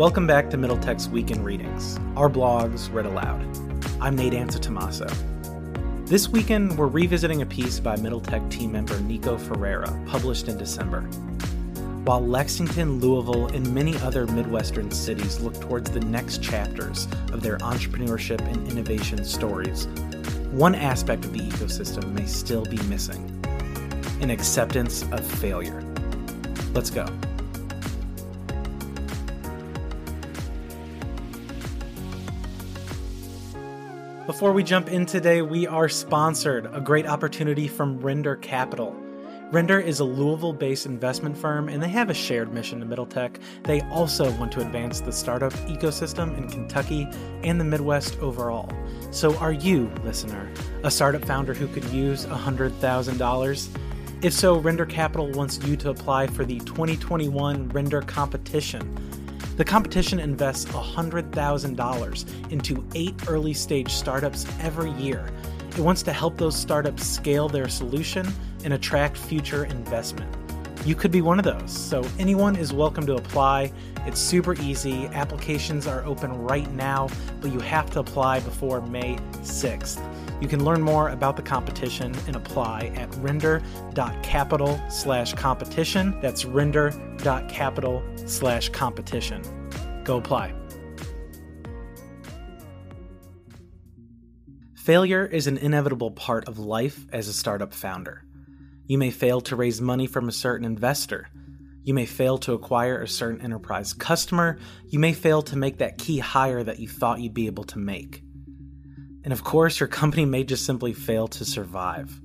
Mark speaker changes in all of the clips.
Speaker 1: Welcome back to Middle Tech's Weekend Readings, our blogs read aloud. I'm Nate Ansa Tomaso. This weekend, we're revisiting a piece by Middle Tech team member Nico Ferreira, published in December. While Lexington, Louisville, and many other Midwestern cities look towards the next chapters of their entrepreneurship and innovation stories, one aspect of the ecosystem may still be missing an acceptance of failure. Let's go. Before we jump in today, we are sponsored a great opportunity from Render Capital. Render is a Louisville based investment firm and they have a shared mission to Middle Tech. They also want to advance the startup ecosystem in Kentucky and the Midwest overall. So, are you, listener, a startup founder who could use $100,000? If so, Render Capital wants you to apply for the 2021 Render competition. The competition invests $100,000 into eight early stage startups every year. It wants to help those startups scale their solution and attract future investment. You could be one of those, so anyone is welcome to apply. It's super easy. Applications are open right now, but you have to apply before May 6th. You can learn more about the competition and apply at render.capital slash competition. That's render.capital slash competition. Go apply. Failure is an inevitable part of life as a startup founder. You may fail to raise money from a certain investor. You may fail to acquire a certain enterprise customer. You may fail to make that key hire that you thought you'd be able to make. And of course, your company may just simply fail to survive.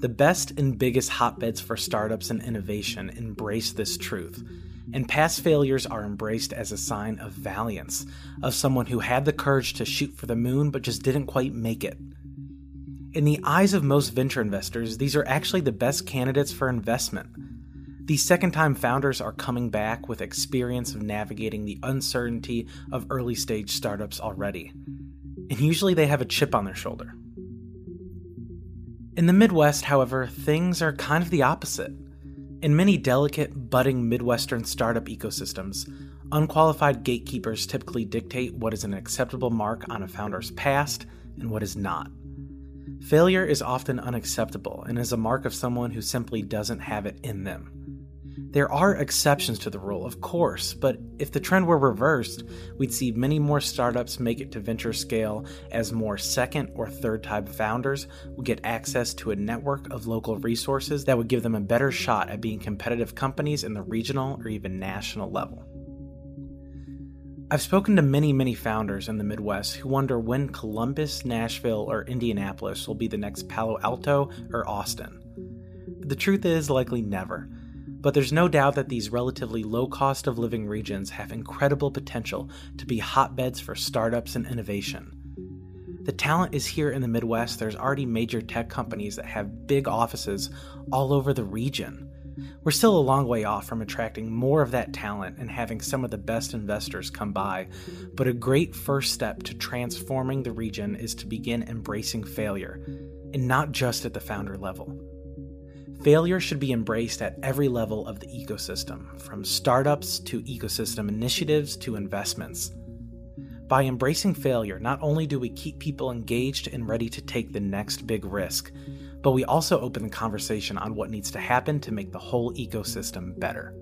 Speaker 1: The best and biggest hotbeds for startups and innovation embrace this truth, and past failures are embraced as a sign of valiance, of someone who had the courage to shoot for the moon but just didn't quite make it. In the eyes of most venture investors, these are actually the best candidates for investment. These second time founders are coming back with experience of navigating the uncertainty of early stage startups already and usually they have a chip on their shoulder. In the Midwest, however, things are kind of the opposite. In many delicate, budding Midwestern startup ecosystems, unqualified gatekeepers typically dictate what is an acceptable mark on a founder's past and what is not. Failure is often unacceptable and is a mark of someone who simply doesn't have it in them. There are exceptions to the rule, of course, but if the trend were reversed, we'd see many more startups make it to venture scale as more second or third time founders would get access to a network of local resources that would give them a better shot at being competitive companies in the regional or even national level. I've spoken to many, many founders in the Midwest who wonder when Columbus, Nashville, or Indianapolis will be the next Palo Alto or Austin. The truth is, likely never but there's no doubt that these relatively low cost of living regions have incredible potential to be hotbeds for startups and innovation. The talent is here in the Midwest. There's already major tech companies that have big offices all over the region. We're still a long way off from attracting more of that talent and having some of the best investors come by, but a great first step to transforming the region is to begin embracing failure, and not just at the founder level. Failure should be embraced at every level of the ecosystem, from startups to ecosystem initiatives to investments. By embracing failure, not only do we keep people engaged and ready to take the next big risk, but we also open the conversation on what needs to happen to make the whole ecosystem better.